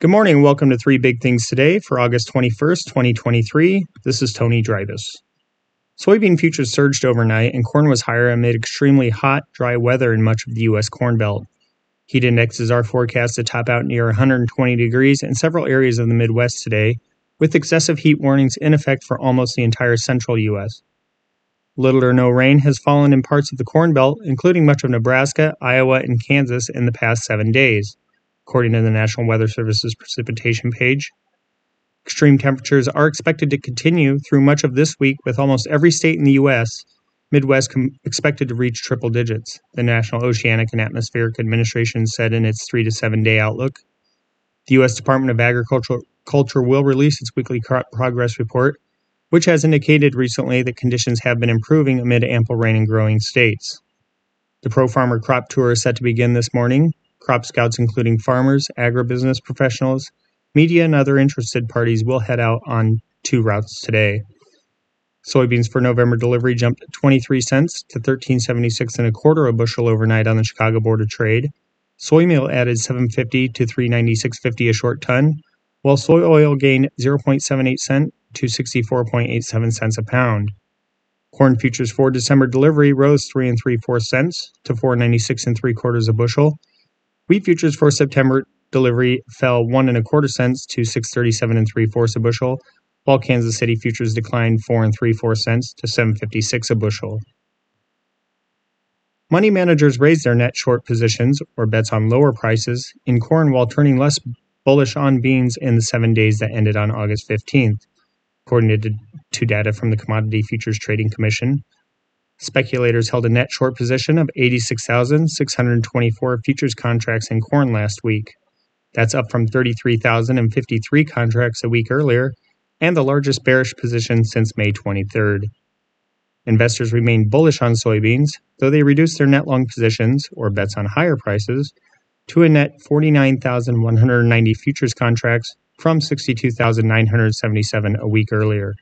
Good morning and welcome to Three Big Things Today for August 21st, 2023. This is Tony Dreibus. Soybean futures surged overnight and corn was higher amid extremely hot, dry weather in much of the U.S. Corn Belt. Heat indexes are forecast to top out near 120 degrees in several areas of the Midwest today, with excessive heat warnings in effect for almost the entire central U.S. Little or no rain has fallen in parts of the Corn Belt, including much of Nebraska, Iowa, and Kansas in the past seven days, according to the National Weather Service's precipitation page. Extreme temperatures are expected to continue through much of this week, with almost every state in the U.S. Midwest com- expected to reach triple digits, the National Oceanic and Atmospheric Administration said in its three to seven day outlook. The U.S. Department of Agriculture Culture will release its weekly crop progress report, which has indicated recently that conditions have been improving amid ample rain in growing states. The Pro Farmer Crop Tour is set to begin this morning. Crop scouts, including farmers, agribusiness professionals, media, and other interested parties, will head out on two routes today. Soybeans for November delivery jumped 23 cents to 13.76 and a quarter a bushel overnight on the Chicago Board of Trade. Soy meal added 750 to 396.50 a short ton, while soy oil gained 0.78 cent to 64.87 cents a pound. Corn futures for December delivery rose 3 and 3 4 cents to 496 and 3 quarters a bushel. Wheat futures for September delivery fell 1 and a quarter cents to 637 and 3 fourths a bushel, while Kansas City futures declined 4 and 3 4 cents to 756 a bushel. Money managers raised their net short positions or bets on lower prices in corn while turning less bullish on beans in the 7 days that ended on August 15th according to data from the Commodity Futures Trading Commission. Speculators held a net short position of 86,624 futures contracts in corn last week. That's up from 33,053 contracts a week earlier and the largest bearish position since May 23rd. Investors remain bullish on soybeans, though they reduced their net long positions, or bets on higher prices, to a net 49,190 futures contracts from 62,977 a week earlier.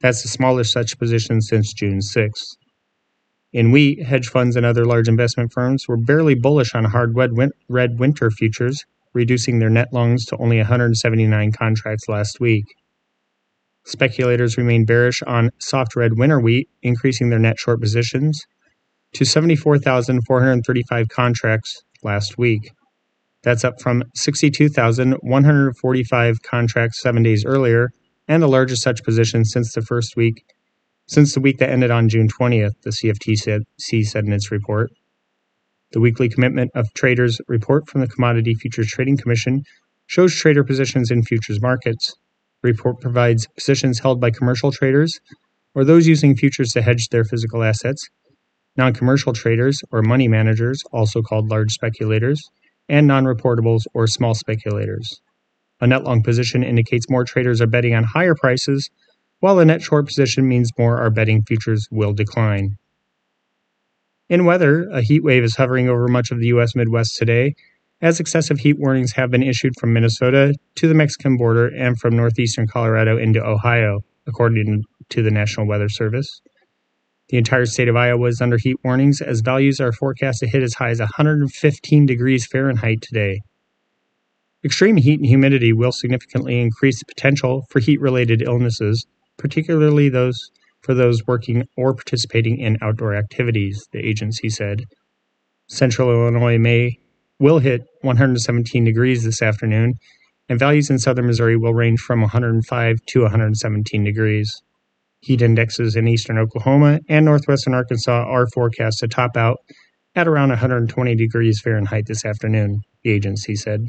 That's the smallest such position since June 6. In wheat, hedge funds and other large investment firms were barely bullish on hard red winter futures, reducing their net longs to only 179 contracts last week. Speculators remain bearish on soft red winter wheat, increasing their net short positions to 74,435 contracts last week. That's up from 62,145 contracts seven days earlier, and the largest such position since the first week, since the week that ended on June 20th, the CFTC said in its report. The weekly commitment of traders report from the Commodity Futures Trading Commission shows trader positions in futures markets. The report provides positions held by commercial traders or those using futures to hedge their physical assets, non commercial traders or money managers, also called large speculators, and non reportables or small speculators. A net long position indicates more traders are betting on higher prices, while a net short position means more our betting futures will decline. In weather, a heat wave is hovering over much of the U.S. Midwest today, as excessive heat warnings have been issued from Minnesota to the Mexican border and from northeastern Colorado into Ohio, according to the National Weather Service. The entire state of Iowa is under heat warnings as values are forecast to hit as high as 115 degrees Fahrenheit today. Extreme heat and humidity will significantly increase the potential for heat related illnesses, particularly those for those working or participating in outdoor activities, the agency said. Central Illinois may will hit 117 degrees this afternoon, and values in southern Missouri will range from 105 to 117 degrees. Heat indexes in eastern Oklahoma and northwestern Arkansas are forecast to top out at around 120 degrees Fahrenheit this afternoon, the agency said.